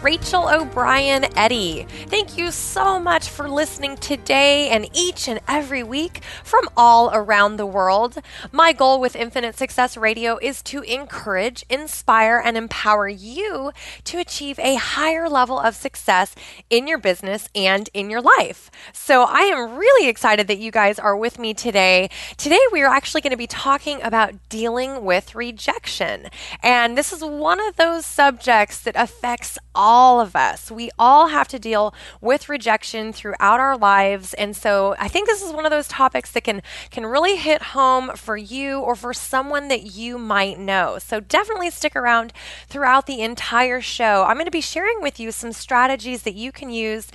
Rachel O'Brien Eddy. Thank you so much for listening today and each and every week from all around the world. My goal with Infinite Success Radio is to encourage, inspire, and empower you to achieve a higher level of success in your business and in your life. So I am really excited that you guys are with me today. Today we are actually going to be talking about dealing with rejection. And this is one of those subjects that affects all all of us. We all have to deal with rejection throughout our lives. And so I think this is one of those topics that can can really hit home for you or for someone that you might know. So definitely stick around throughout the entire show. I'm going to be sharing with you some strategies that you can use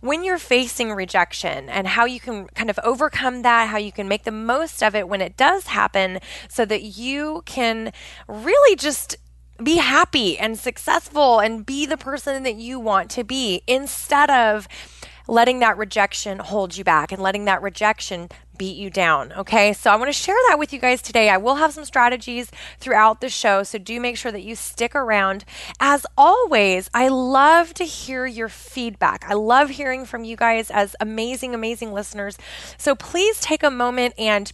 when you're facing rejection and how you can kind of overcome that, how you can make the most of it when it does happen so that you can really just be happy and successful and be the person that you want to be instead of letting that rejection hold you back and letting that rejection beat you down. Okay, so I want to share that with you guys today. I will have some strategies throughout the show, so do make sure that you stick around. As always, I love to hear your feedback. I love hearing from you guys as amazing, amazing listeners. So please take a moment and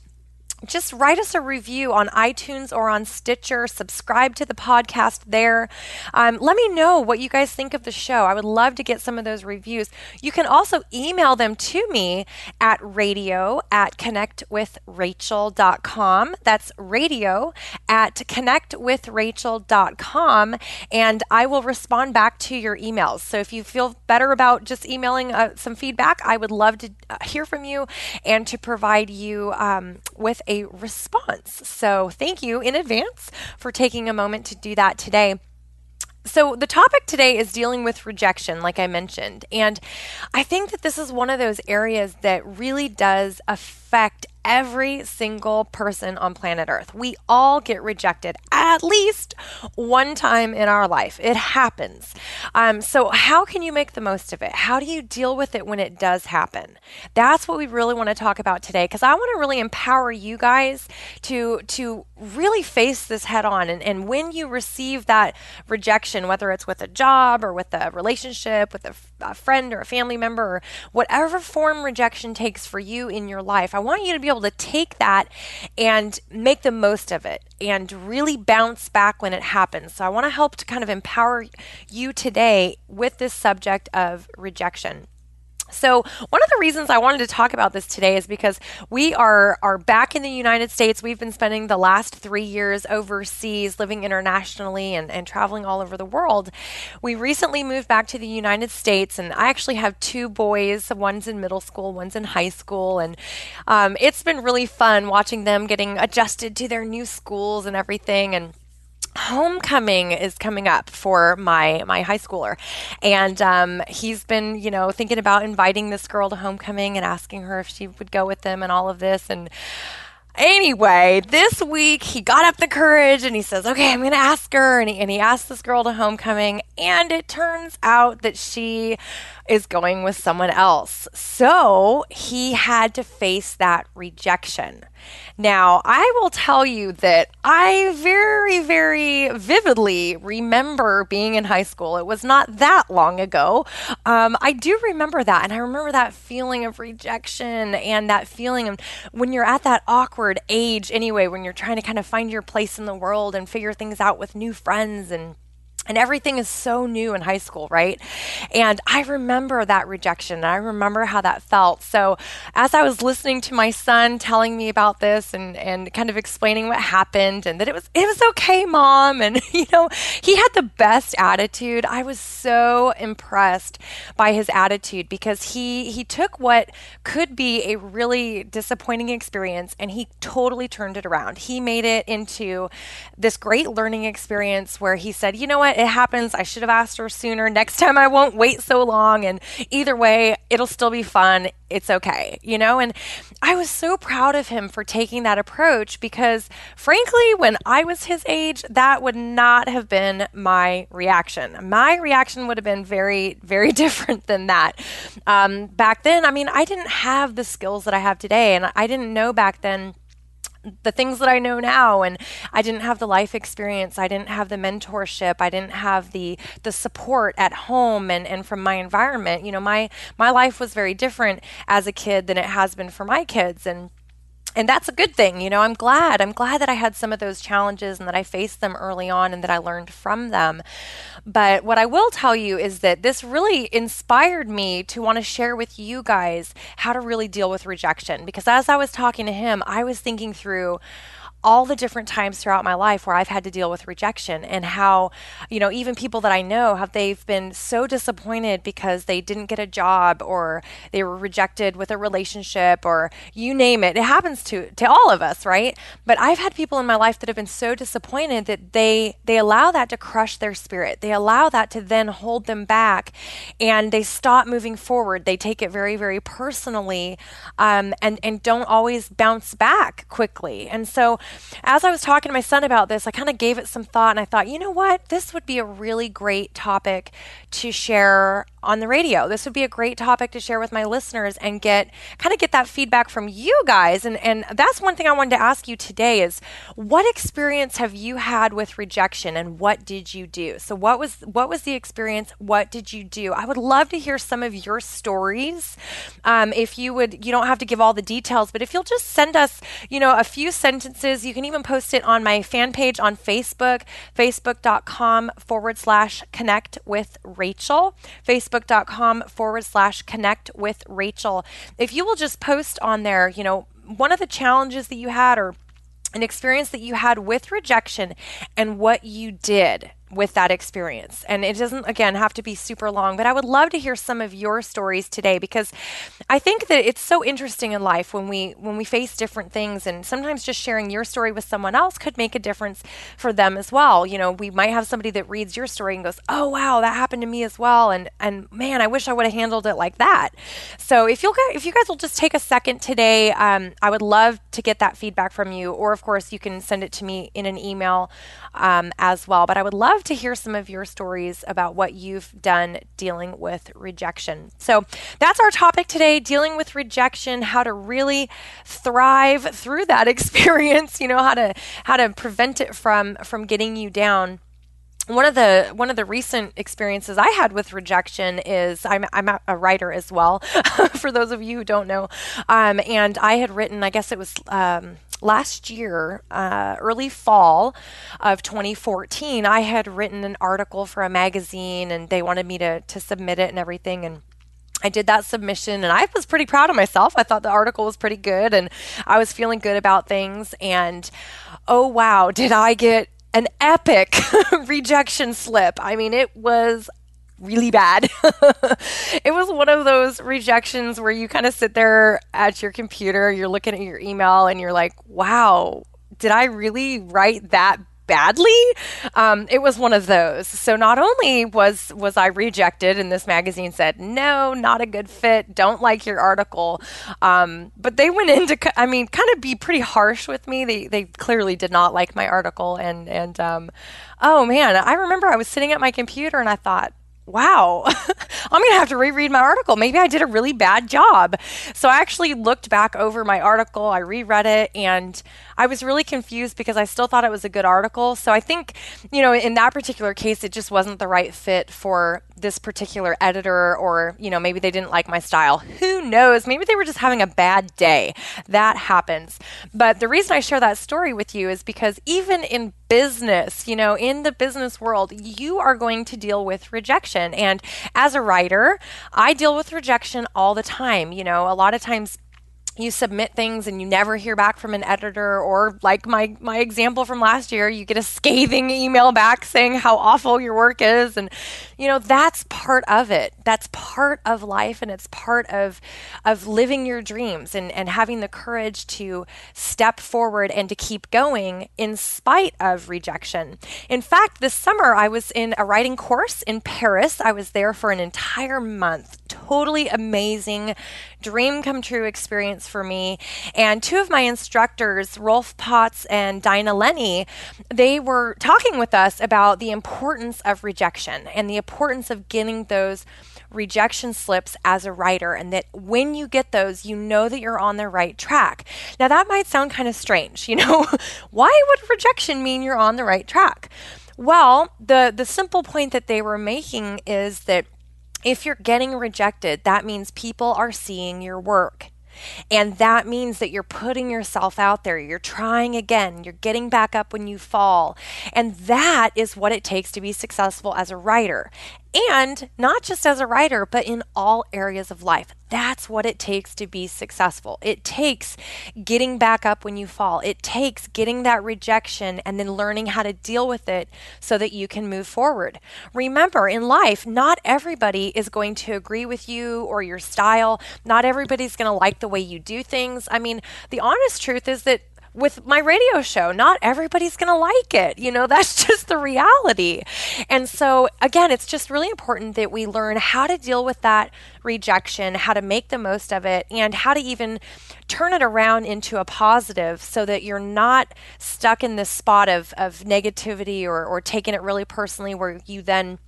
just write us a review on iTunes or on Stitcher. Subscribe to the podcast there. Um, let me know what you guys think of the show. I would love to get some of those reviews. You can also email them to me at radio at connectwithrachel.com. That's radio at connectwithrachel.com. And I will respond back to your emails. So if you feel better about just emailing uh, some feedback, I would love to uh, hear from you and to provide you um, with a response. So, thank you in advance for taking a moment to do that today. So, the topic today is dealing with rejection, like I mentioned. And I think that this is one of those areas that really does affect every single person on planet Earth. We all get rejected at least one time in our life. It happens. Um, so, how can you make the most of it? How do you deal with it when it does happen? That's what we really want to talk about today because I want to really empower you guys to to really face this head on. And, and when you receive that rejection, whether it's with a job or with a relationship, with a, a friend or a family member, or whatever form rejection takes for you in your life, I want you to be able to take that and make the most of it and really bounce back when it happens. So I want to help to kind of empower you today with this subject of rejection. So, one of the reasons I wanted to talk about this today is because we are are back in the United States. We've been spending the last three years overseas, living internationally and, and traveling all over the world. We recently moved back to the United States, and I actually have two boys. One's in middle school, one's in high school, and um, it's been really fun watching them getting adjusted to their new schools and everything. And homecoming is coming up for my my high schooler and um, he's been you know thinking about inviting this girl to homecoming and asking her if she would go with them and all of this and Anyway, this week he got up the courage and he says, Okay, I'm going to ask her. And he, and he asked this girl to homecoming. And it turns out that she is going with someone else. So he had to face that rejection. Now, I will tell you that I very, very vividly remember being in high school. It was not that long ago. Um, I do remember that. And I remember that feeling of rejection and that feeling of when you're at that awkward age, anyway, when you're trying to kind of find your place in the world and figure things out with new friends and and everything is so new in high school, right? And I remember that rejection. I remember how that felt. So, as I was listening to my son telling me about this and, and kind of explaining what happened and that it was it was okay, mom, and you know, he had the best attitude. I was so impressed by his attitude because he he took what could be a really disappointing experience and he totally turned it around. He made it into this great learning experience where he said, "You know what? What? It happens. I should have asked her sooner. Next time I won't wait so long. And either way, it'll still be fun. It's okay, you know? And I was so proud of him for taking that approach because, frankly, when I was his age, that would not have been my reaction. My reaction would have been very, very different than that. Um, back then, I mean, I didn't have the skills that I have today. And I didn't know back then the things that I know now and I didn't have the life experience I didn't have the mentorship I didn't have the the support at home and and from my environment you know my my life was very different as a kid than it has been for my kids and and that's a good thing. You know, I'm glad. I'm glad that I had some of those challenges and that I faced them early on and that I learned from them. But what I will tell you is that this really inspired me to want to share with you guys how to really deal with rejection. Because as I was talking to him, I was thinking through, all the different times throughout my life where I've had to deal with rejection and how, you know, even people that I know have they've been so disappointed because they didn't get a job or they were rejected with a relationship or you name it. It happens to to all of us, right? But I've had people in my life that have been so disappointed that they they allow that to crush their spirit. They allow that to then hold them back and they stop moving forward. They take it very very personally um, and and don't always bounce back quickly. And so as I was talking to my son about this, I kind of gave it some thought and I thought, you know what? This would be a really great topic to share on the radio. This would be a great topic to share with my listeners and get kind of get that feedback from you guys. And and that's one thing I wanted to ask you today is what experience have you had with rejection and what did you do? So what was what was the experience? What did you do? I would love to hear some of your stories. Um, if you would, you don't have to give all the details, but if you'll just send us, you know, a few sentences, you can even post it on my fan page on Facebook, facebook.com forward slash connect with Rachel. Facebook facebook.com forward slash connect with Rachel. If you will just post on there, you know, one of the challenges that you had or an experience that you had with rejection and what you did with that experience. And it doesn't, again, have to be super long, but I would love to hear some of your stories today because I think that it's so interesting in life when we when we face different things and sometimes just sharing your story with someone else could make a difference for them as well. You know, we might have somebody that reads your story and goes, "Oh, wow, that happened to me as well." And and man, I wish I would have handled it like that. So, if you'll if you guys will just take a second today, um, I would love to get that feedback from you or of course, you can send it to me in an email um, as well. But I would love to hear some of your stories about what you've done dealing with rejection. So that's our topic today dealing with rejection, how to really thrive through that experience, you know, how to how to prevent it from from getting you down one of the one of the recent experiences I had with rejection is I'm I'm a writer as well. for those of you who don't know, um, and I had written I guess it was um, last year, uh, early fall of 2014, I had written an article for a magazine and they wanted me to, to submit it and everything. And I did that submission and I was pretty proud of myself. I thought the article was pretty good and I was feeling good about things. And oh, wow, did I get an epic rejection slip. I mean, it was really bad. it was one of those rejections where you kind of sit there at your computer, you're looking at your email, and you're like, wow, did I really write that badly. Um, it was one of those. So not only was was i rejected and this magazine said no not a good fit. Don't like your article. Um, but they went into i mean kind of be pretty harsh with me. They, they clearly did not like my article. And and um, oh man i remember i was sitting at my computer and i thought wow, I'm going to have to reread my article. Maybe I did a really bad job. So I actually looked back over my article, I reread it, and I was really confused because I still thought it was a good article. So I think, you know, in that particular case, it just wasn't the right fit for this particular editor, or, you know, maybe they didn't like my style. Who knows? Maybe they were just having a bad day. That happens. But the reason I share that story with you is because even in business, you know, in the business world, you are going to deal with rejection. And as a writer, I deal with rejection all the time. You know, a lot of times you submit things and you never hear back from an editor or like my my example from last year you get a scathing email back saying how awful your work is and you know that's part of it. That's part of life and it's part of of living your dreams and and having the courage to step forward and to keep going in spite of rejection. In fact this summer I was in a writing course in Paris. I was there for an entire month. Totally amazing dream come true experience for me. And two of my instructors, Rolf Potts and Dinah Lenny, they were talking with us about the importance of rejection and the importance of getting those rejection slips as a writer, and that when you get those, you know that you're on the right track. Now, that might sound kind of strange. You know, why would rejection mean you're on the right track? Well, the, the simple point that they were making is that if you're getting rejected, that means people are seeing your work. And that means that you're putting yourself out there. You're trying again. You're getting back up when you fall. And that is what it takes to be successful as a writer. And not just as a writer, but in all areas of life. That's what it takes to be successful. It takes getting back up when you fall. It takes getting that rejection and then learning how to deal with it so that you can move forward. Remember, in life, not everybody is going to agree with you or your style. Not everybody's going to like the way you do things. I mean, the honest truth is that with my radio show. Not everybody's going to like it. You know, that's just the reality. And so, again, it's just really important that we learn how to deal with that rejection, how to make the most of it, and how to even turn it around into a positive so that you're not stuck in this spot of, of negativity or, or taking it really personally where you then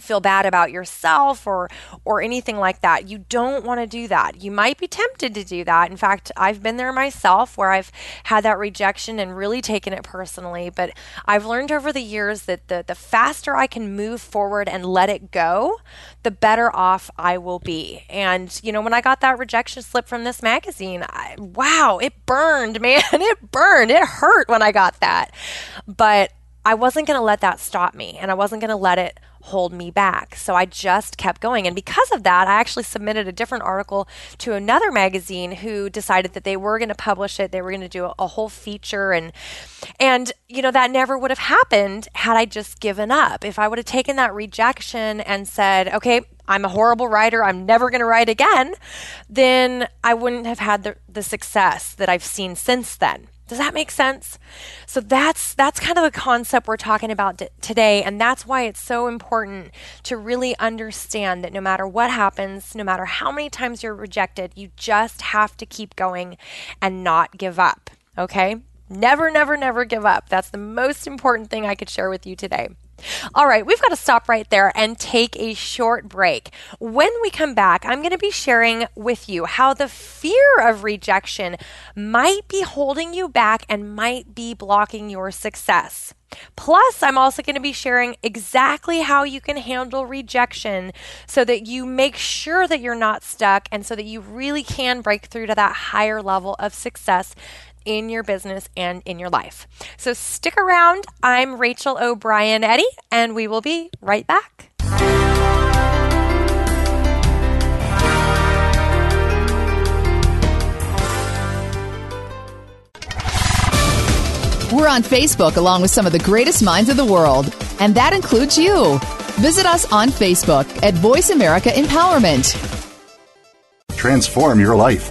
feel bad about yourself or or anything like that. You don't want to do that. You might be tempted to do that. In fact, I've been there myself where I've had that rejection and really taken it personally, but I've learned over the years that the the faster I can move forward and let it go, the better off I will be. And you know, when I got that rejection slip from this magazine, I, wow, it burned, man. It burned. It hurt when I got that. But I wasn't going to let that stop me and I wasn't going to let it hold me back. So I just kept going. And because of that, I actually submitted a different article to another magazine who decided that they were going to publish it. They were going to do a, a, whole feature and and you know that never would have happened had I just given up. If I would have taken that rejection and said, "Okay, I'm a horrible writer. I'm never going to write again," then I wouldn't have had the the success that I've seen since then. Does that make sense? So that's that's kind of the concept we're talking about t- today and that's why it's so important to really understand that no matter what happens, no matter how many times you're rejected, you just have to keep going and not give up, okay? Never never never give up. That's the most important thing I could share with you today. All right, we've got to stop right there and take a short break. When we come back, I'm going to be sharing with you how the fear of rejection might be holding you back and might be blocking your success. Plus, I'm also going to be sharing exactly how you can handle rejection so that you make sure that you're not stuck and so that you really can break through to that higher level of success in your business and in your life. So stick around. I'm Rachel O'Brien Eddy, and we will be right back. We're on Facebook along with some of the greatest minds of the world, and that includes you. Visit us on Facebook at Voice America Empowerment. Transform your life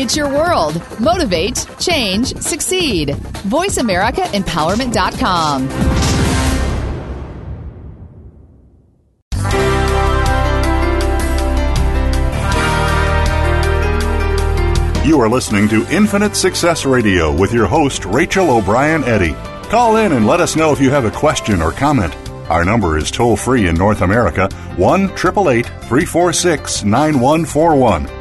It's your world. Motivate, change, succeed. VoiceAmericaEmpowerment.com. You are listening to Infinite Success Radio with your host, Rachel O'Brien Eddy. Call in and let us know if you have a question or comment. Our number is toll free in North America 1 346 9141.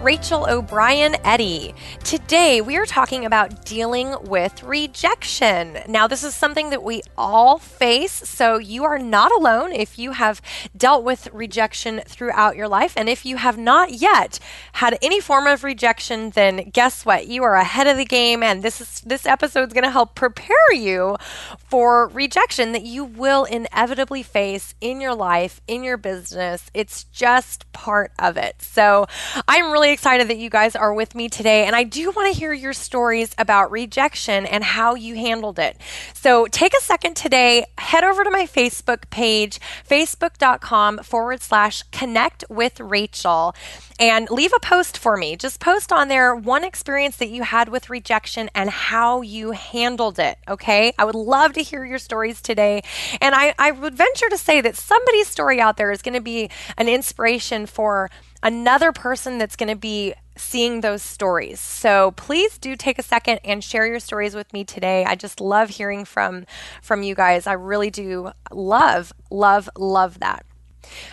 Rachel O'Brien Eddy. Today, we are talking about dealing with rejection. Now, this is something that we all face, so you are not alone if you have dealt with rejection throughout your life. And if you have not yet had any form of rejection, then guess what? You are ahead of the game, and this is this episode is going to help prepare you for rejection that you will inevitably face in your life, in your business. It's just part of it. So, I'm really excited that you guys are with me today, and I do want to hear your stories about rejection and how you handled it. So take a second today, head over to my Facebook page, facebook.com forward slash connect with Rachel, and leave a post for me. Just post on there one experience that you had with rejection and how you handled it. Okay. I would love to hear your stories today. And I, I would venture to say that somebody's story out there is going to be an inspiration for another person that's going to be seeing those stories. So please do take a second and share your stories with me today. I just love hearing from from you guys. I really do love love love that.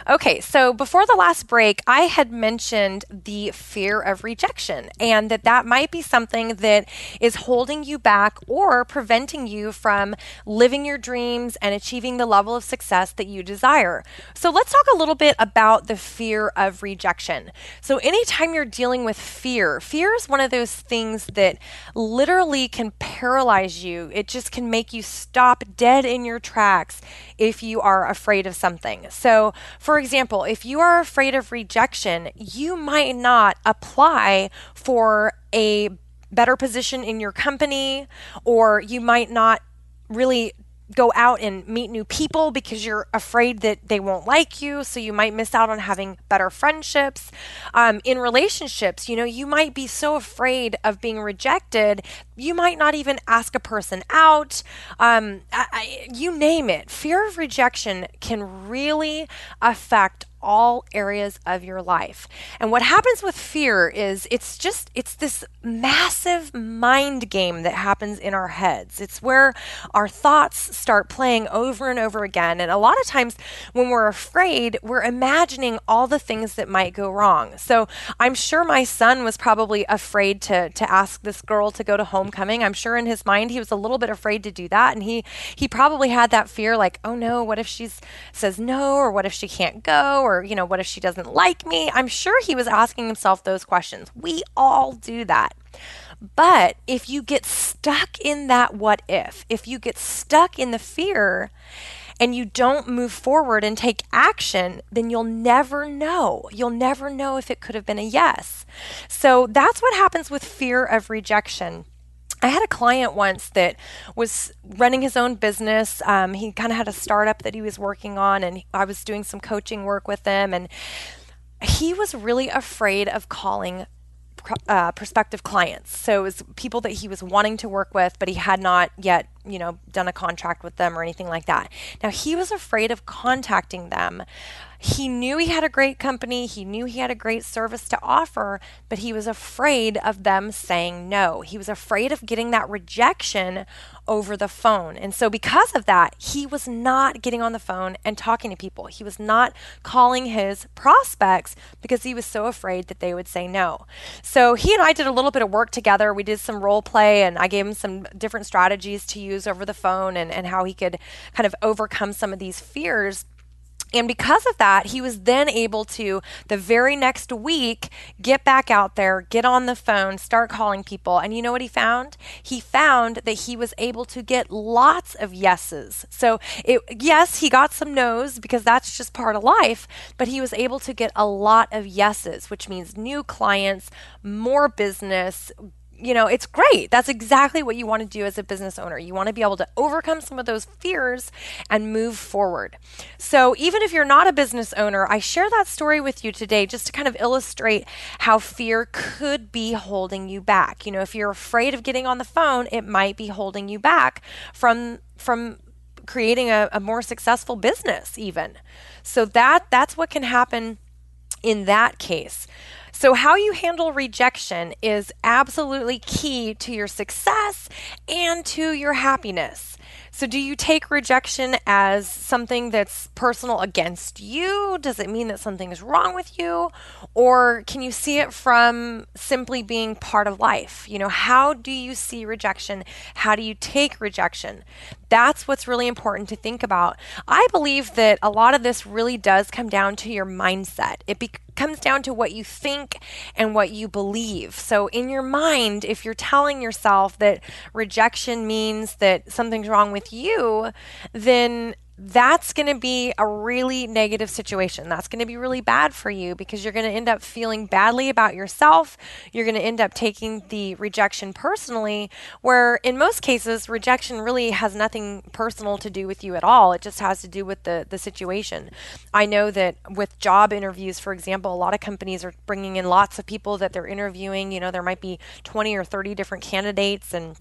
Okay, so before the last break, I had mentioned the fear of rejection and that that might be something that is holding you back or preventing you from living your dreams and achieving the level of success that you desire. So let's talk a little bit about the fear of rejection. So, anytime you're dealing with fear, fear is one of those things that literally can paralyze you, it just can make you stop dead in your tracks if you are afraid of something. So, for example, if you are afraid of rejection, you might not apply for a better position in your company, or you might not really go out and meet new people because you're afraid that they won't like you. So you might miss out on having better friendships. Um, in relationships, you know, you might be so afraid of being rejected, you might not even ask a person out. Um, I, I, you name it. Fear of rejection can really affect all areas of your life. And what happens with fear is it's just it's this massive mind game that happens in our heads. It's where our thoughts start playing over and over again. And a lot of times when we're afraid, we're imagining all the things that might go wrong. So, I'm sure my son was probably afraid to to ask this girl to go to homecoming. I'm sure in his mind he was a little bit afraid to do that and he he probably had that fear like, "Oh no, what if she says no or what if she can't go?" or, you know, what if she doesn't like me? I'm sure he was asking himself those questions. We all do that. But if you get stuck in that what if, if you get stuck in the fear, and you don't move forward and take action, then you'll never know. You'll never know if it could have been a yes. So that's what happens with fear of rejection. I had a client once that was running his own business. Um, he kind of had a startup that he was working on, and I was doing some coaching work with him. And he was really afraid of calling uh, prospective clients. So it was people that he was wanting to work with, but he had not yet you know, done a contract with them or anything like that. Now, he was afraid of contacting them he knew he had a great company, he knew he had a great service to offer, but he was afraid of them saying no. He was afraid of getting that rejection over the phone. And so, because of that, he was not getting on the phone and talking to people. He was not calling his prospects because he was so afraid that they would say no. So, he and I did a little bit of work together. We did some role play, and I gave him some different strategies to use over the phone and, and how he could kind of overcome some of these fears and because of that, he was then able to, the very next week, get back out there, get on the phone, start calling people. And you know what he found? He found that he was able to get lots of yeses. So, it, yes, he got some no's because that's just part of life, but he was able to get a lot of yeses, which means new clients, more business, you know, it's great. That's exactly what you want to do as a business owner. You want to be able to overcome some of those fears and move forward. So, even if you're not a business owner, I share that story with you today just to kind of illustrate how fear could be holding you back. You know, if you're afraid of getting on the phone, it might be holding you back from from creating a, a more successful business even. So that that's what can happen in that case. So, how you handle rejection is absolutely key to your success and to your happiness. So, do you take rejection as something that's personal against you? Does it mean that something is wrong with you? Or can you see it from simply being part of life? You know, how do you see rejection? How do you take rejection? That's what's really important to think about. I believe that a lot of this really does come down to your mindset. It be- comes down to what you think and what you believe. So, in your mind, if you're telling yourself that rejection means that something's wrong with you, then that's going to be a really negative situation. That's going to be really bad for you because you're going to end up feeling badly about yourself. You're going to end up taking the rejection personally, where in most cases, rejection really has nothing personal to do with you at all. It just has to do with the, the situation. I know that with job interviews, for example, a lot of companies are bringing in lots of people that they're interviewing. You know, there might be 20 or 30 different candidates and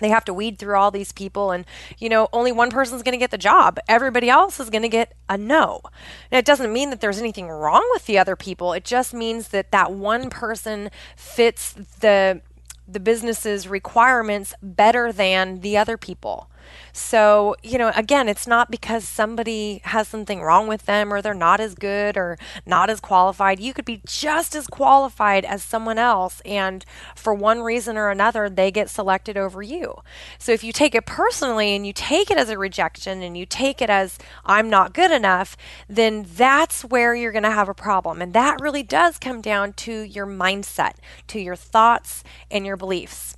they have to weed through all these people and you know only one person's going to get the job. Everybody else is going to get a no. Now, it doesn't mean that there's anything wrong with the other people. It just means that that one person fits the the business's requirements better than the other people so, you know, again, it's not because somebody has something wrong with them or they're not as good or not as qualified. You could be just as qualified as someone else, and for one reason or another, they get selected over you. So, if you take it personally and you take it as a rejection and you take it as I'm not good enough, then that's where you're going to have a problem. And that really does come down to your mindset, to your thoughts and your beliefs.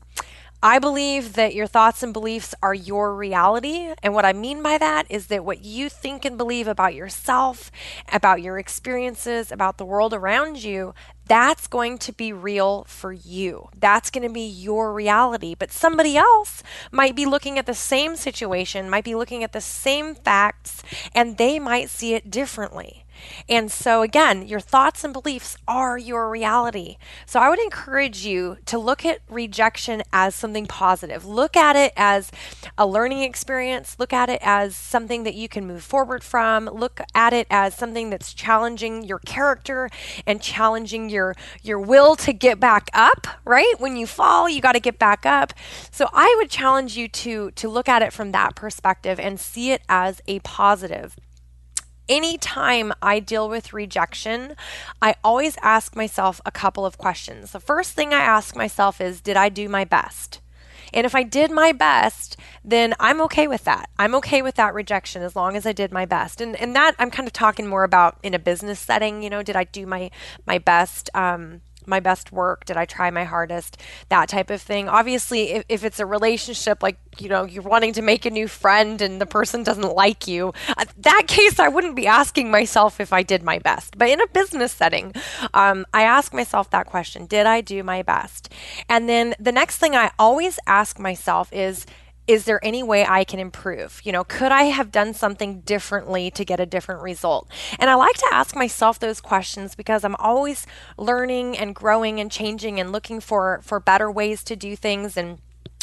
I believe that your thoughts and beliefs are your reality. And what I mean by that is that what you think and believe about yourself, about your experiences, about the world around you, that's going to be real for you. That's going to be your reality. But somebody else might be looking at the same situation, might be looking at the same facts, and they might see it differently. And so, again, your thoughts and beliefs are your reality. So, I would encourage you to look at rejection as something positive. Look at it as a learning experience. Look at it as something that you can move forward from. Look at it as something that's challenging your character and challenging your, your will to get back up, right? When you fall, you got to get back up. So, I would challenge you to, to look at it from that perspective and see it as a positive anytime I deal with rejection, I always ask myself a couple of questions. The first thing I ask myself is Did I do my best? And if I did my best, then I'm okay with that. I'm okay with that rejection as long as I did my best. And and that I'm kind of talking more about in a business setting. You know, did I do my my best? Um, my best work? Did I try my hardest? That type of thing. Obviously, if, if it's a relationship, like, you know, you're wanting to make a new friend and the person doesn't like you, uh, that case, I wouldn't be asking myself if I did my best. But in a business setting, um, I ask myself that question Did I do my best? And then the next thing I always ask myself is, is there any way I can improve? You know, could I have done something differently to get a different result? And I like to ask myself those questions because I'm always learning and growing and changing and looking for for better ways to do things and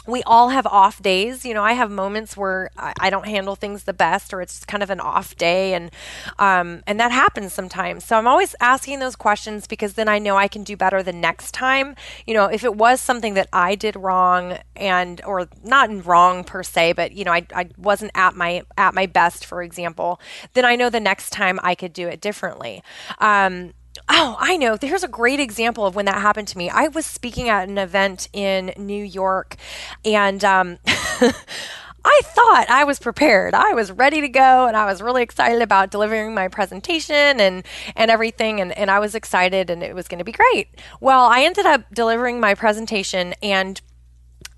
we all have off days. You know, I have moments where I, I, don't handle things the best, or it's kind of an off day, and um, and that happens sometimes. So I'm always asking those questions because then I know I can do better the next time. You know, if it was something that I did wrong and or not wrong per se, but you know, I, I wasn't at my at my best, for example, then I know the next time I could do it differently. Um, Oh, I know. Here's a great example of when that happened to me. I was speaking at an event in New York, and um, I thought I was prepared. I was ready to go, and I was really excited about delivering my presentation and and everything. And, and I was excited, and it was going to be great. Well, I ended up delivering my presentation, and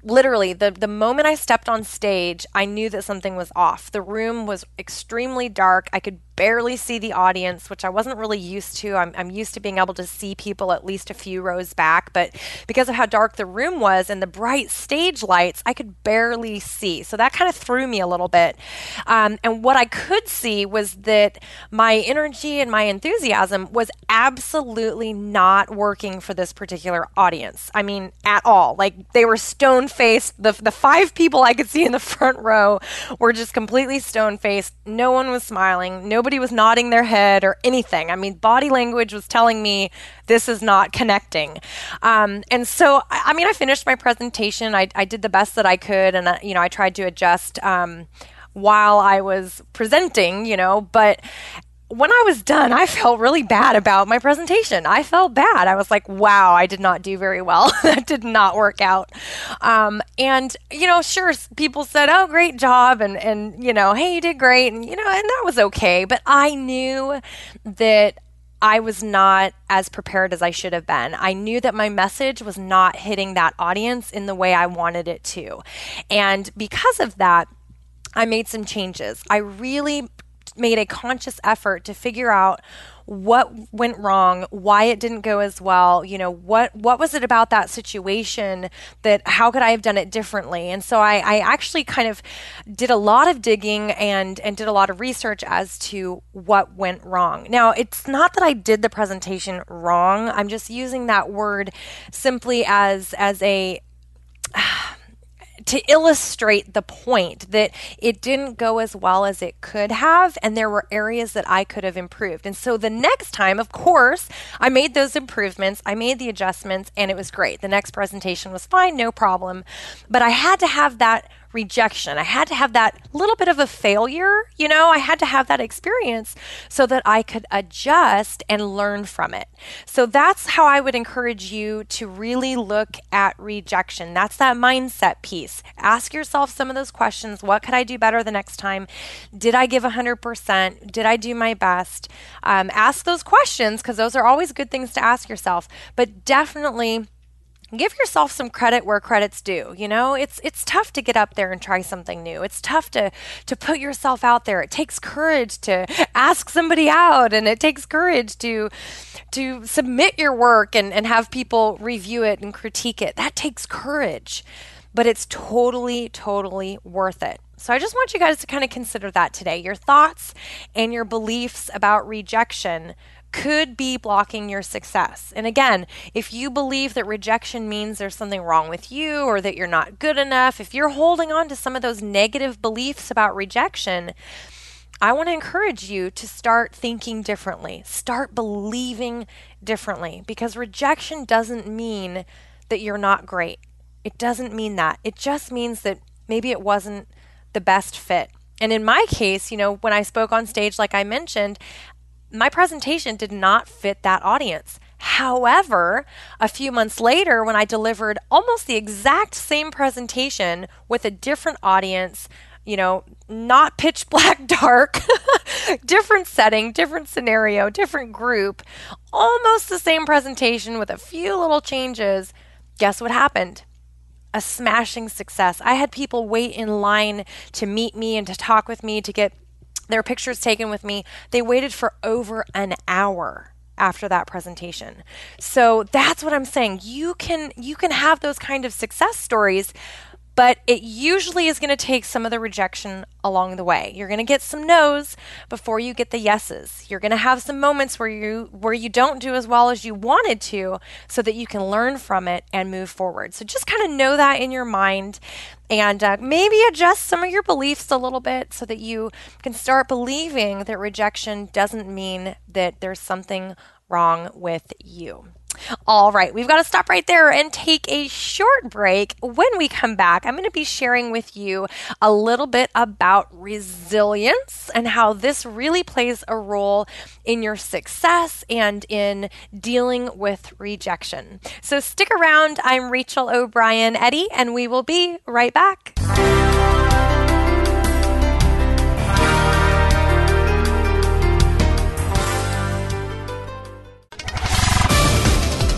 literally the the moment I stepped on stage, I knew that something was off. The room was extremely dark. I could barely see the audience, which I wasn't really used to. I'm, I'm used to being able to see people at least a few rows back, but because of how dark the room was and the bright stage lights, I could barely see. So that kind of threw me a little bit. Um, and what I could see was that my energy and my enthusiasm was absolutely not working for this particular audience. I mean, at all. Like they were stone faced. The, the five people I could see in the front row were just completely stone faced. No one was smiling. Nobody nobody was nodding their head or anything. I mean, body language was telling me this is not connecting. Um, and so, I, I, mean, I finished my presentation. I, I, did the best that I could, and I, you know, I tried to adjust. Um, while I was presenting, you know, but when I was done, I felt really bad about my presentation. I felt bad. I was like, wow, I did not do very well. that did not work out. Um, and, you know, sure, people said, oh, great job. And, and, you know, hey, you did great. And, you know, and that was okay. But I knew that I was not as prepared as I should have been. I knew that my message was not hitting that audience in the way I wanted it to. And because of that, I made some changes. I really made a conscious effort to figure out what went wrong, why it didn't go as well, you know, what what was it about that situation that how could I have done it differently? And so I, I actually kind of did a lot of digging and and did a lot of research as to what went wrong. Now it's not that I did the presentation wrong. I'm just using that word simply as as a to illustrate the point that it didn't go as well as it could have, and there were areas that I could have improved. And so the next time, of course, I made those improvements, I made the adjustments, and it was great. The next presentation was fine, no problem. But I had to have that rejection. I had to have that little bit of a failure, you know, I had to have that experience so that I could adjust and learn from it. So that's how I would encourage you to really look at rejection. That's that mindset piece. Ask yourself some of those questions. What could I do better the next time? Did I give 100%? Did I do my best? Um, ask those questions because those are always good things to ask yourself. But definitely, give yourself some credit where credit's due you know? It's it's tough to get up there and try something new. It's tough to to put yourself out there. It takes courage to ask somebody out and it takes courage to to submit your work and and have people review it and critique it. That takes courage but it's totally totally worth it. So I just want you guys to kind of consider that today. Your thoughts and your beliefs about rejection could be blocking your success. And again, if you believe that rejection means there's something wrong with you or that you're not good enough, if you're holding on to some of those negative beliefs about rejection, I want to encourage you to start thinking differently, start believing differently, because rejection doesn't mean that you're not great. It doesn't mean that. It just means that maybe it wasn't the best fit. And in my case, you know, when I spoke on stage, like I mentioned, my presentation did not fit that audience. However, a few months later, when I delivered almost the exact same presentation with a different audience, you know, not pitch black dark, different setting, different scenario, different group, almost the same presentation with a few little changes, guess what happened? A smashing success. I had people wait in line to meet me and to talk with me to get their pictures taken with me. They waited for over an hour after that presentation. So that's what I'm saying. You can you can have those kind of success stories but it usually is going to take some of the rejection along the way. You're going to get some no's before you get the yeses. You're going to have some moments where you where you don't do as well as you wanted to so that you can learn from it and move forward. So just kind of know that in your mind and uh, maybe adjust some of your beliefs a little bit so that you can start believing that rejection doesn't mean that there's something wrong with you. All right, we've got to stop right there and take a short break. When we come back, I'm going to be sharing with you a little bit about resilience and how this really plays a role in your success and in dealing with rejection. So stick around. I'm Rachel O'Brien Eddy, and we will be right back.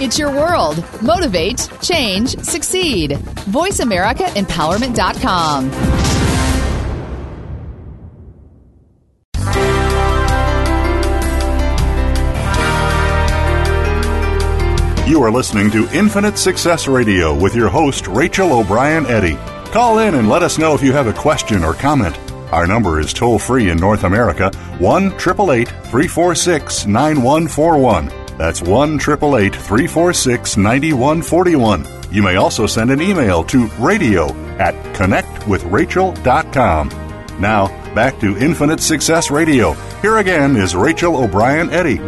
It's your world. Motivate, change, succeed. VoiceAmericaEmpowerment.com. You are listening to Infinite Success Radio with your host, Rachel O'Brien Eddy. Call in and let us know if you have a question or comment. Our number is toll free in North America 1 888 346 9141. That's 1 888 346 9141. You may also send an email to radio at connectwithrachel.com. Now, back to Infinite Success Radio. Here again is Rachel O'Brien Eddy.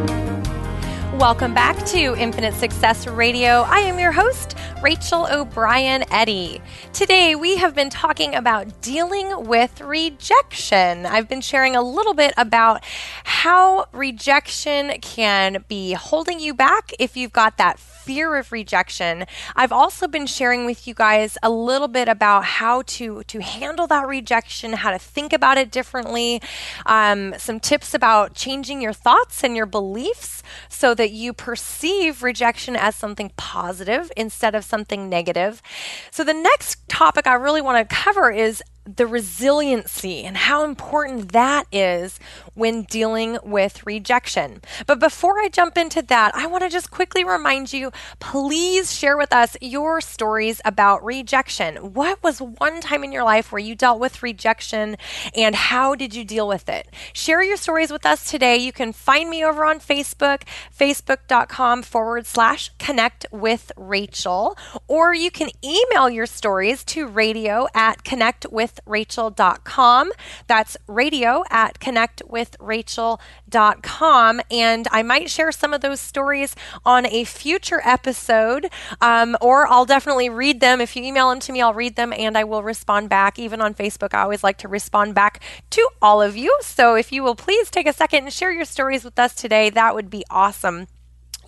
Welcome back to Infinite Success Radio. I am your host, Rachel O'Brien Eddy. Today we have been talking about dealing with rejection. I've been sharing a little bit about how rejection can be holding you back if you've got that fear of rejection. I've also been sharing with you guys a little bit about how to to handle that rejection, how to think about it differently, um, some tips about changing your thoughts and your beliefs so that you perceive rejection as something positive instead of something negative. So the next topic I really want to cover is the resiliency and how important that is when dealing with rejection. But before I jump into that, I want to just quickly remind you please share with us your stories about rejection. What was one time in your life where you dealt with rejection and how did you deal with it? Share your stories with us today. You can find me over on Facebook, facebook.com forward slash connect with Rachel, or you can email your stories to radio at connectwithrachel.com. That's radio at connectwithrachel.com. Rachel.com, and I might share some of those stories on a future episode, um, or I'll definitely read them. If you email them to me, I'll read them and I will respond back. Even on Facebook, I always like to respond back to all of you. So if you will please take a second and share your stories with us today, that would be awesome.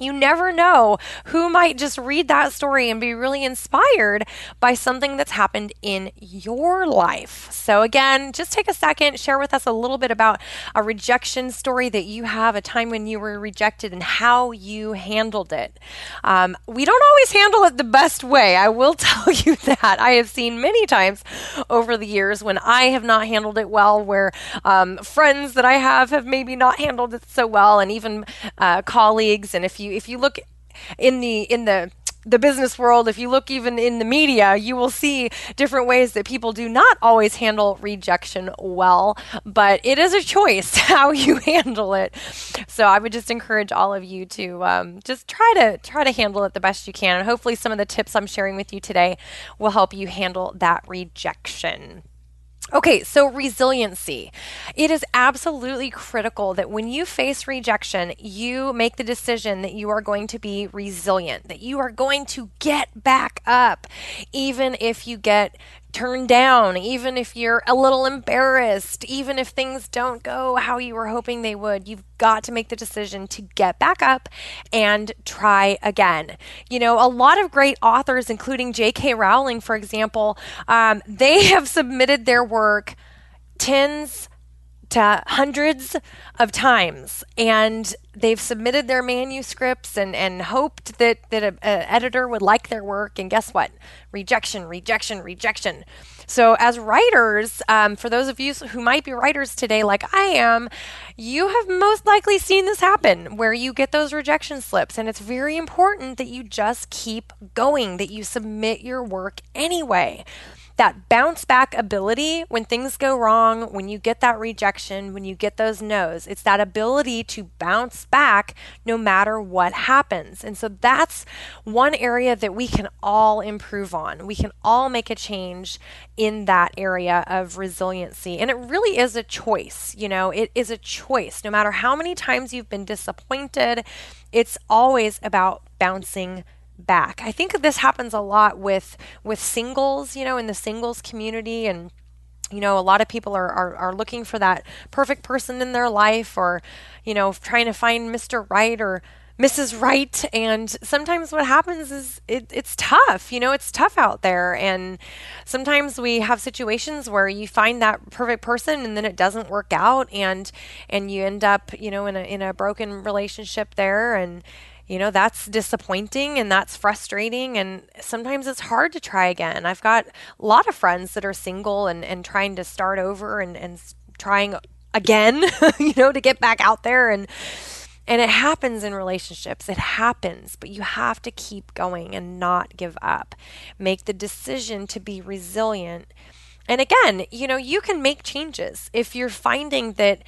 You never know who might just read that story and be really inspired by something that's happened in your life. So, again, just take a second, share with us a little bit about a rejection story that you have, a time when you were rejected, and how you handled it. Um, we don't always handle it the best way. I will tell you that. I have seen many times over the years when I have not handled it well, where um, friends that I have have maybe not handled it so well, and even uh, colleagues. And if you if you look in the in the the business world, if you look even in the media, you will see different ways that people do not always handle rejection well, but it is a choice how you handle it. So I would just encourage all of you to um, just try to try to handle it the best you can, and hopefully some of the tips I'm sharing with you today will help you handle that rejection. Okay, so resiliency. It is absolutely critical that when you face rejection, you make the decision that you are going to be resilient, that you are going to get back up, even if you get turned down, even if you're a little embarrassed, even if things don't go how you were hoping they would, you've got to make the decision to get back up and try again. You know, a lot of great authors, including J.K. Rowling, for example, um, they have submitted their work tens to hundreds of times. And they've submitted their manuscripts and, and hoped that, that an editor would like their work. And guess what? Rejection rejection rejection. So as writers um, for those of you who might be writers today like i am you have most likely seen this happen where you get those rejection slips. And it's very important that you just keep going that you submit your work anyway that bounce back ability when things go wrong, when you get that rejection, when you get those no's. It's that ability to bounce back no matter what happens. And so that's one area that we can all improve on. We can all make a change in that area of resiliency. And it really is a choice. You know, it is a choice. No matter how many times you've been disappointed, it's always about bouncing back. I think this happens a lot with with singles, you know, in the singles community and you know, a lot of people are, are, are looking for that perfect person in their life or, you know, trying to find Mr. Right or Mrs. Right. And sometimes what happens is it, it's tough. You know, it's tough out there. And sometimes we have situations where you find that perfect person and then it doesn't work out and and you end up, you know, in a in a broken relationship there and you know, that's disappointing and that's frustrating. And sometimes it's hard to try again. I've got a lot of friends that are single and, and trying to start over and, and trying again, you know, to get back out there. And, and it happens in relationships. It happens, but you have to keep going and not give up. Make the decision to be resilient. And again, you know, you can make changes. If you're finding that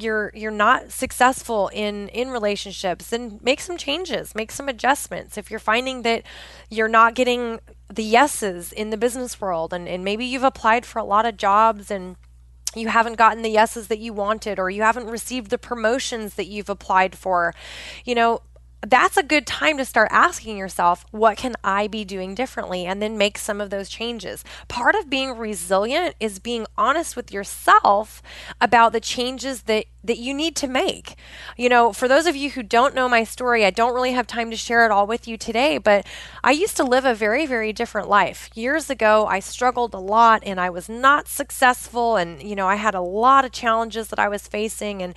you're you're not successful in in relationships then make some changes make some adjustments. If you're finding that you're not getting the yeses in the business world and, and maybe you've applied for a lot of jobs and you haven't gotten the yeses that you wanted or you haven't received the promotions that you've applied for you know that's a good time to start asking yourself, what can I be doing differently? And then make some of those changes. Part of being resilient is being honest with yourself about the changes that, that you need to make. You know, for those of you who don't know my story, I don't really have time to share it all with you today, but I used to live a very, very different life. Years ago, I struggled a lot and I was not successful. And, you know, I had a lot of challenges that I was facing. And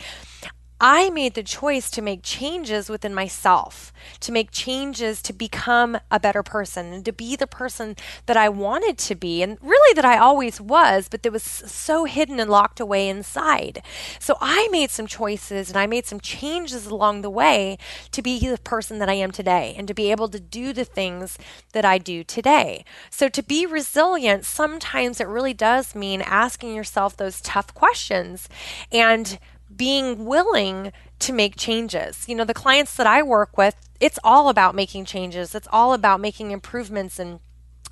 I made the choice to make changes within myself, to make changes to become a better person and to be the person that I wanted to be, and really that I always was, but that was so hidden and locked away inside. So I made some choices and I made some changes along the way to be the person that I am today and to be able to do the things that I do today. So to be resilient, sometimes it really does mean asking yourself those tough questions and being willing to make changes. You know, the clients that I work with, it's all about making changes. It's all about making improvements and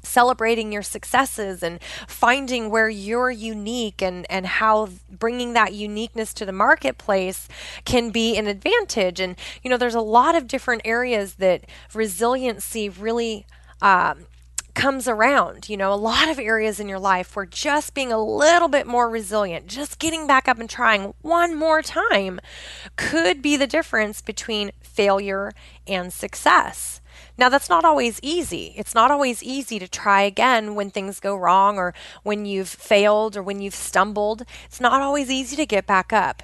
celebrating your successes and finding where you're unique and and how bringing that uniqueness to the marketplace can be an advantage and you know there's a lot of different areas that resiliency really um, comes around. You know, a lot of areas in your life where just being a little bit more resilient, just getting back up and trying one more time could be the difference between failure and success. Now, that's not always easy. It's not always easy to try again when things go wrong or when you've failed or when you've stumbled. It's not always easy to get back up,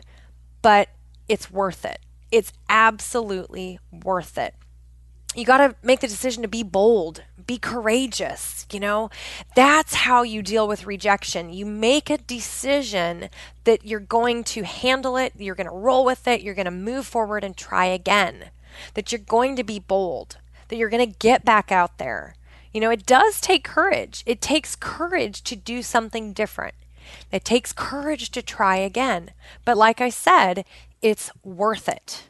but it's worth it. It's absolutely worth it. You got to make the decision to be bold, be courageous, you know? That's how you deal with rejection. You make a decision that you're going to handle it, you're going to roll with it, you're going to move forward and try again. That you're going to be bold. that you're going to get back out there. You know, it does take courage. It takes courage to do something different. It takes courage to try again. But like I said, it's worth it.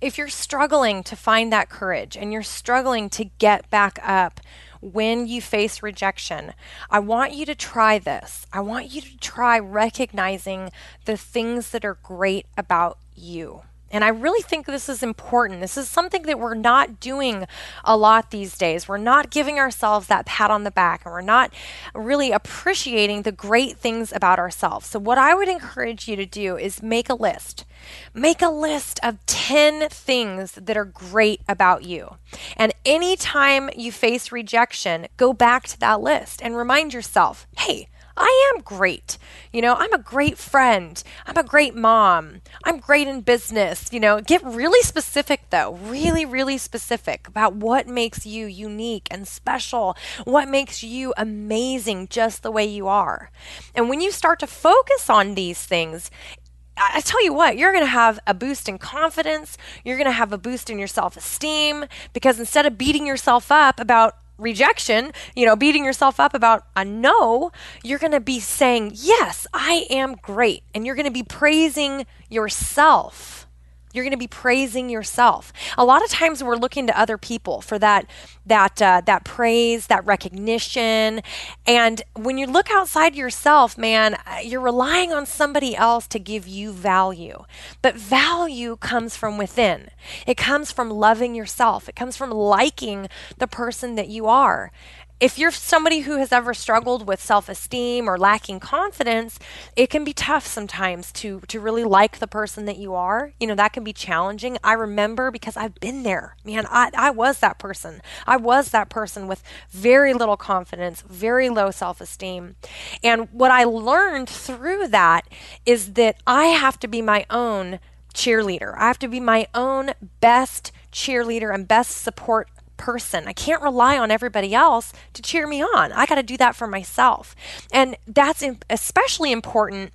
If you're struggling to find that courage and you're struggling to get back up when you face rejection, I want you to try this. I want you to try recognizing the things that are great about you. And I really think this is important. This is something that we're not doing a lot these days. We're not giving ourselves that pat on the back and we're not really appreciating the great things about ourselves. So, what I would encourage you to do is make a list. Make a list of 10 things that are great about you. And anytime you face rejection, go back to that list and remind yourself hey, I am great. You know, I'm a great friend. I'm a great mom. I'm great in business. You know, get really specific though, really, really specific about what makes you unique and special, what makes you amazing just the way you are. And when you start to focus on these things, I tell you what, you're going to have a boost in confidence. You're going to have a boost in your self esteem because instead of beating yourself up about rejection, you know, beating yourself up about a no, you're going to be saying, Yes, I am great. And you're going to be praising yourself. You're going to be praising yourself. A lot of times we're looking to other people for that that uh, that praise, that recognition, and when you look outside yourself, man, you're relying on somebody else to give you value. But value comes from within. It comes from loving yourself. It comes from liking the person that you are if you're somebody who has ever struggled with self-esteem or lacking confidence, it can be tough sometimes to to really like the person that you are. You know, that can be challenging. I remember because I've been there. Man, I, I was that person. I was that person with very little confidence, very low self-esteem. And what I learned through that is that I have to be my own cheerleader. I have to be my own best cheerleader and best support person. I can't rely on everybody else to cheer me on. I got to do that for myself. And that's especially important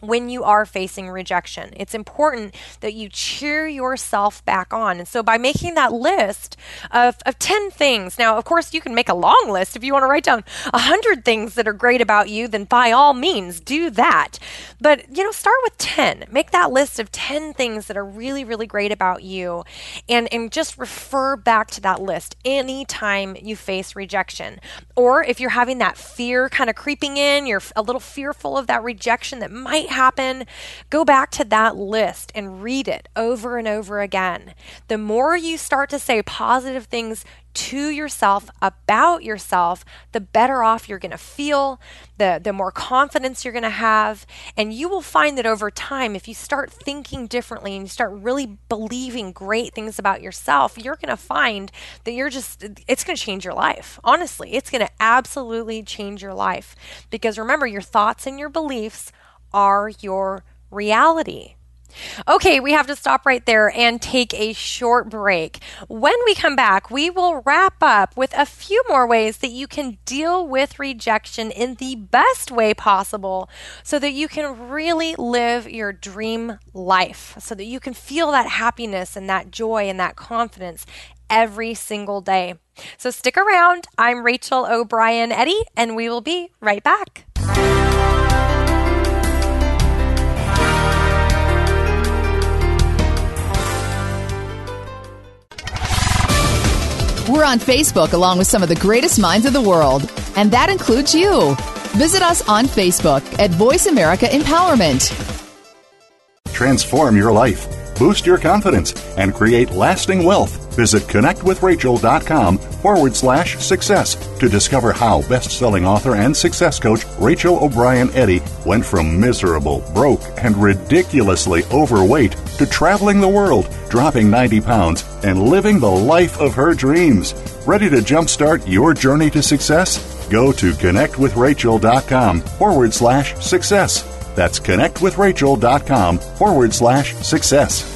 when you are facing rejection. It's important that you cheer yourself back on. And so by making that list of, of 10 things, now, of course, you can make a long list if you want to write down 100 things that are great about you, then by all means do that. But, you know, start with 10. Make that list of 10 things that are really, really great about you and, and just refer back to that list anytime you face rejection. Or if you're having that fear kind of creeping in, you're a little fearful of that rejection that might might happen, go back to that list and read it over and over again. The more you start to say positive things to yourself about yourself, the better off you're going to feel, the, the more confidence you're going to have. And you will find that over time, if you start thinking differently and you start really believing great things about yourself, you're going to find that you're just, it's going to change your life. Honestly, it's going to absolutely change your life. Because remember, your thoughts and your beliefs are your reality. Okay, we have to stop right there and take a short break. When we come back, we will wrap up with a few more ways that you can deal with rejection in the best way possible so that you can really live your dream life, so that you can feel that happiness and that joy and that confidence every single day. So stick around. I'm Rachel O'Brien Eddy, and we will be right back. We're on Facebook along with some of the greatest minds of the world, and that includes you. Visit us on Facebook at Voice America Empowerment. Transform your life, boost your confidence, and create lasting wealth. Visit connectwithrachel.com forward slash success to discover how best selling author and success coach Rachel O'Brien Eddy went from miserable, broke, and ridiculously overweight to traveling the world, dropping 90 pounds, and living the life of her dreams. Ready to jumpstart your journey to success? Go to connectwithrachel.com forward slash success. That's connectwithrachel.com forward slash success.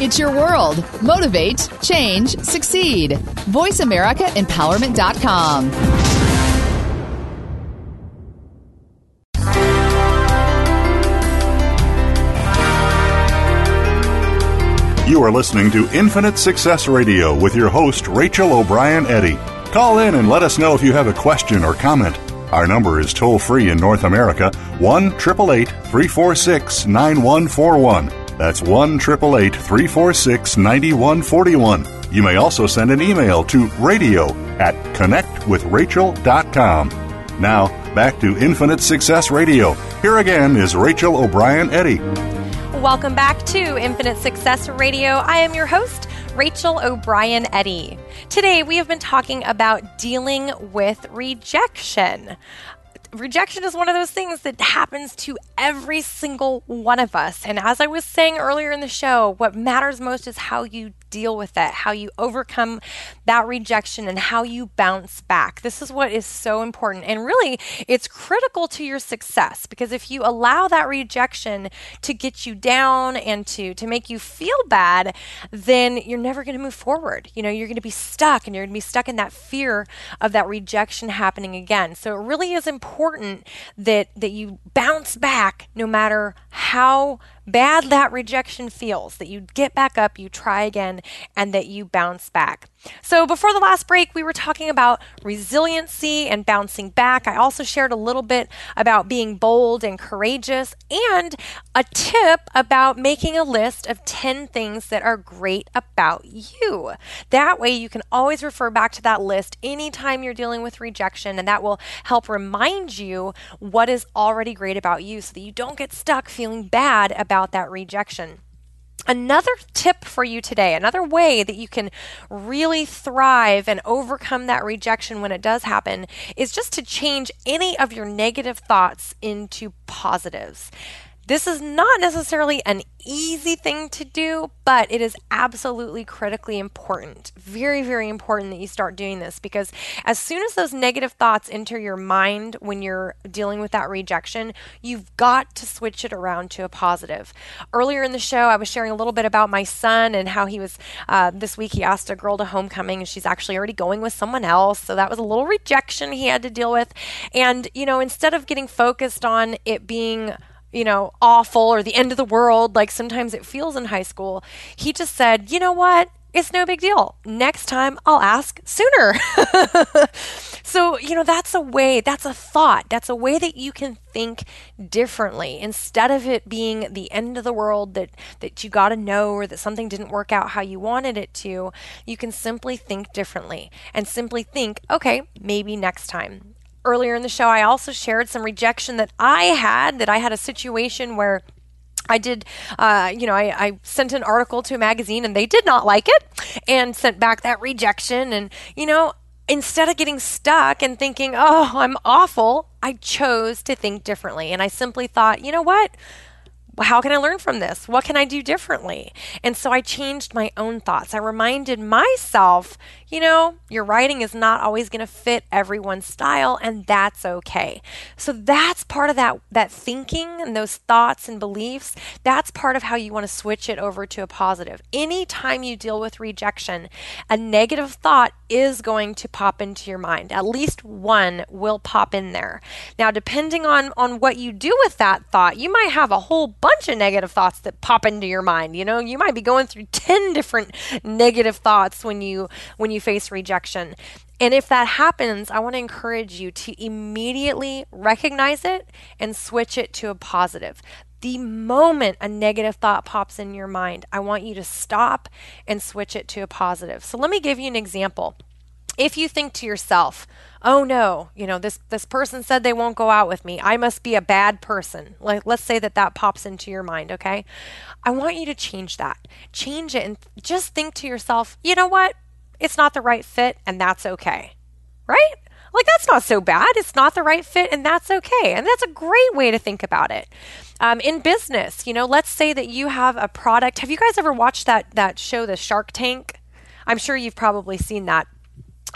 It's your world. Motivate, change, succeed. VoiceAmericaEmpowerment.com. You are listening to Infinite Success Radio with your host, Rachel O'Brien Eddy. Call in and let us know if you have a question or comment. Our number is toll free in North America 1 888 346 9141. That's 1 888 346 9141. You may also send an email to radio at connectwithrachel.com. Now, back to Infinite Success Radio. Here again is Rachel O'Brien Eddy. Welcome back to Infinite Success Radio. I am your host, Rachel O'Brien Eddy. Today we have been talking about dealing with rejection rejection is one of those things that happens to every single one of us. And as I was saying earlier in the show, what matters most is how you deal with it, how you overcome that rejection, and how you bounce back. This is what is so important. And really, it's critical to your success because if you allow that rejection to get you down and to, to make you feel bad, then you're never going to move forward. You know, you're going to be stuck and you're going to be stuck in that fear of that rejection happening again. So it really is important that, that you bounce back no matter how bad that rejection feels, that you get back up, you try again, and that you bounce back. So, before the last break, we were talking about resiliency and bouncing back. I also shared a little bit about being bold and courageous, and a tip about making a list of 10 things that are great about you. That way, you can always refer back to that list anytime you're dealing with rejection, and that will help remind you what is already great about you so that you don't get stuck feeling bad about that rejection. Another tip for you today, another way that you can really thrive and overcome that rejection when it does happen, is just to change any of your negative thoughts into positives. This is not necessarily an easy thing to do, but it is absolutely critically important. Very, very important that you start doing this because as soon as those negative thoughts enter your mind when you're dealing with that rejection, you've got to switch it around to a positive. Earlier in the show, I was sharing a little bit about my son and how he was uh, this week. He asked a girl to homecoming, and she's actually already going with someone else. So that was a little rejection he had to deal with. And, you know, instead of getting focused on it being you know, awful or the end of the world, like sometimes it feels in high school. He just said, you know what? It's no big deal. Next time I'll ask sooner. so, you know, that's a way, that's a thought, that's a way that you can think differently instead of it being the end of the world that, that you got to know or that something didn't work out how you wanted it to. You can simply think differently and simply think, okay, maybe next time earlier in the show, I also shared some rejection that I had, that I had a situation where I did, uh, you know, I, I, sent an article to a magazine and they did not like it and sent back that rejection. And, you know, instead of getting stuck and thinking, oh, I'm awful, I chose to think differently. And I simply thought, you know what? how can I learn from this? What can I do differently? And so I changed my own thoughts. I reminded myself, you know, your writing is not always going to fit everyone's style and that's okay. So that's part of that that thinking and those thoughts and beliefs. That's part of how you want to switch it over to a positive. Anytime you deal with rejection, a negative thought is going to pop into your mind. At least one will pop in there. Now, depending on on what you do with that thought, you might have a whole bunch of negative thoughts that pop into your mind. You know, you might be going through 10 different negative thoughts when you when you face rejection. And if that happens, I want to encourage you to immediately recognize it and switch it to a positive. The moment a negative thought pops in your mind, I want you to stop and switch it to a positive. So let me give you an example. If you think to yourself, oh no, you know, this, this person said they won't go out with me. I must be a bad person. Like, let's say that that pops into your mind, okay? I want you to change that. Change it and just think to yourself, you know what? It's not the right fit and that's okay. Right? Like, that's not so bad. It's not the right fit, and that's okay. And that's a great way to think about it. Um, in business, you know, let's say that you have a product. Have you guys ever watched that that show, The Shark Tank? I'm sure you've probably seen that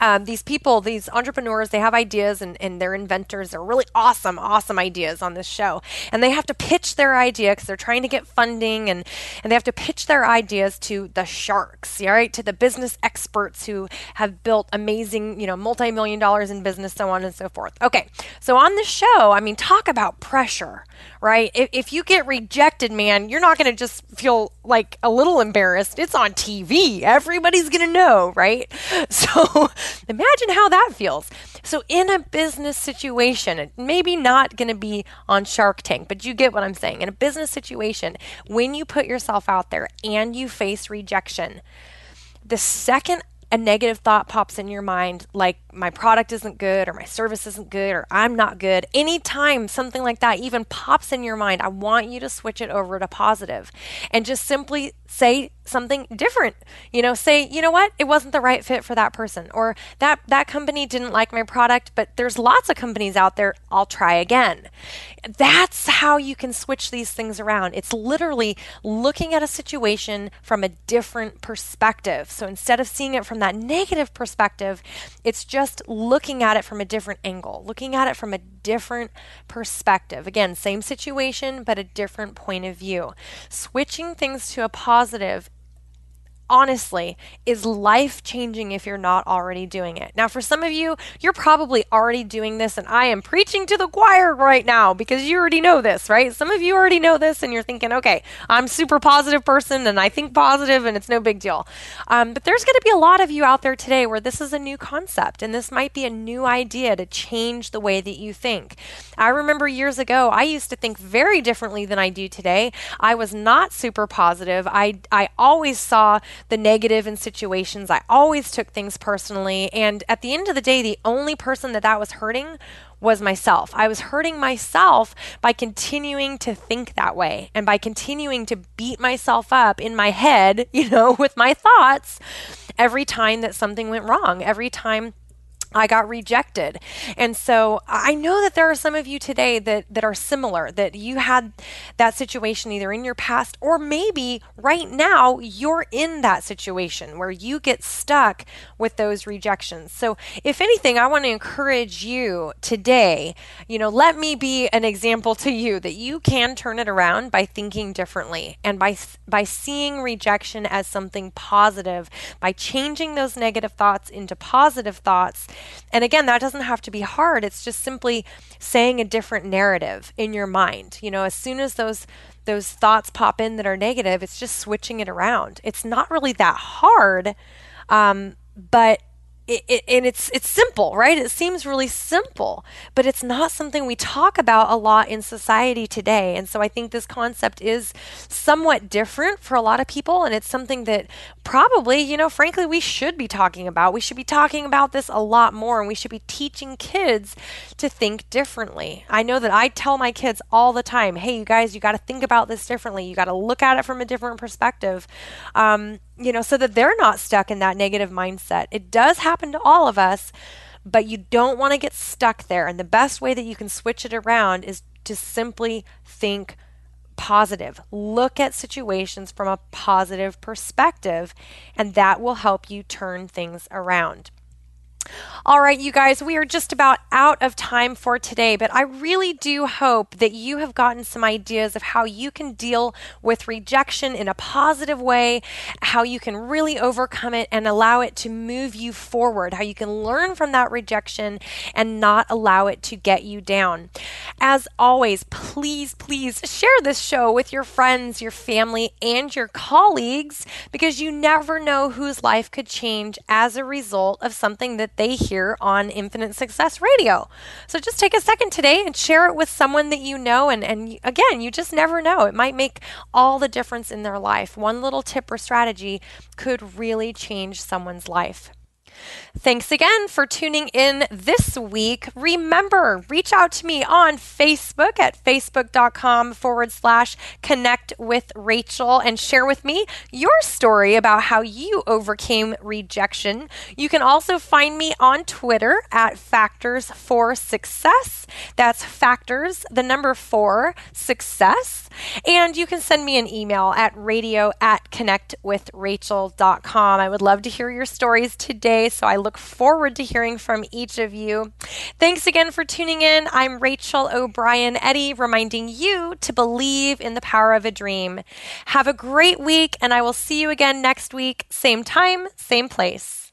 um, these people, these entrepreneurs, they have ideas and, and they're inventors. They're really awesome, awesome ideas on this show. And they have to pitch their idea because they're trying to get funding and, and they have to pitch their ideas to the sharks, all right, To the business experts who have built amazing, you know, multi million dollars in business, so on and so forth. Okay, so on the show, I mean, talk about pressure, right? If, if you get rejected, man, you're not going to just feel like a little embarrassed. It's on TV. Everybody's going to know, right? So imagine how that feels. So, in a business situation, maybe not going to be on Shark Tank, but you get what I'm saying. In a business situation, when you put yourself out there and you face rejection, the second a negative thought pops in your mind, like my product isn't good or my service isn't good or I'm not good, anytime something like that even pops in your mind, I want you to switch it over to positive and just simply say something different. You know, say, you know what, it wasn't the right fit for that person, or that that company didn't like my product, but there's lots of companies out there. I'll try again. That's how you can switch these things around. It's literally looking at a situation from a different perspective. So instead of seeing it from that negative perspective, it's just looking at it from a different angle, looking at it from a different perspective. Again, same situation, but a different point of view. Switching things to a positive honestly is life changing if you're not already doing it. Now, for some of you, you're probably already doing this, and I am preaching to the choir right now because you already know this, right? Some of you already know this, and you're thinking, okay, I'm super positive person and I think positive, and it's no big deal. Um, but there's going to be a lot of you out there today where this is a new concept, and this might be a new idea to change the way that you think. I remember years ago, I used to think very differently than I do today. I was not super positive. I I always saw the negative in situations. I always took things personally. And at the end of the day, the only person that that was hurting was myself. I was hurting myself by continuing to think that way and by continuing to beat myself up in my head, you know, with my thoughts every time that something went wrong, every time I got rejected. And so I know that there are some of you today that, that are similar, that you had that situation either in your past or maybe right now you're in that situation where you get stuck with those rejections. So if anything, I want to encourage you today, you know, let me be an example to you that you can turn it around by thinking differently and by by seeing rejection as something positive, by changing those negative thoughts into positive thoughts and again, that doesn't have to be hard. It's just simply saying a different narrative in your mind. You know, as soon as those those thoughts pop in that are negative, it's just switching it around. It's not really that hard, um, but it, it, and it's it's simple, right? It seems really simple, but it's not something we talk about a lot in society today. And so I think this concept is somewhat different for a lot of people, and it's something that probably, you know, frankly, we should be talking about. We should be talking about this a lot more, and we should be teaching kids to think differently. I know that I tell my kids all the time, "Hey, you guys, you got to think about this differently. You got to look at it from a different perspective." Um, you know, so that they're not stuck in that negative mindset. It does happen to all of us, but you don't want to get stuck there. And the best way that you can switch it around is to simply think positive. Look at situations from a positive perspective, and that will help you turn things around. All right, you guys, we are just about out of time for today, but I really do hope that you have gotten some ideas of how you can deal with rejection in a positive way, how you can really overcome it and allow it to move you forward, how you can learn from that rejection and not allow it to get you down. As always, please, please share this show with your friends, your family, and your colleagues because you never know whose life could change as a result of something that they hear on Infinite Success Radio. So just take a second today and share it with someone that you know. And, and again, you just never know. It might make all the difference in their life. One little tip or strategy could really change someone's life. Thanks again for tuning in this week. Remember, reach out to me on Facebook at facebook.com forward slash connect with Rachel and share with me your story about how you overcame rejection. You can also find me on Twitter at Factors for Success. That's Factors, the number four, success. And you can send me an email at radio at connectwithrachel.com. I would love to hear your stories today Friday, so I look forward to hearing from each of you. Thanks again for tuning in. I'm Rachel O'Brien Eddy, reminding you to believe in the power of a dream. Have a great week, and I will see you again next week, same time, same place.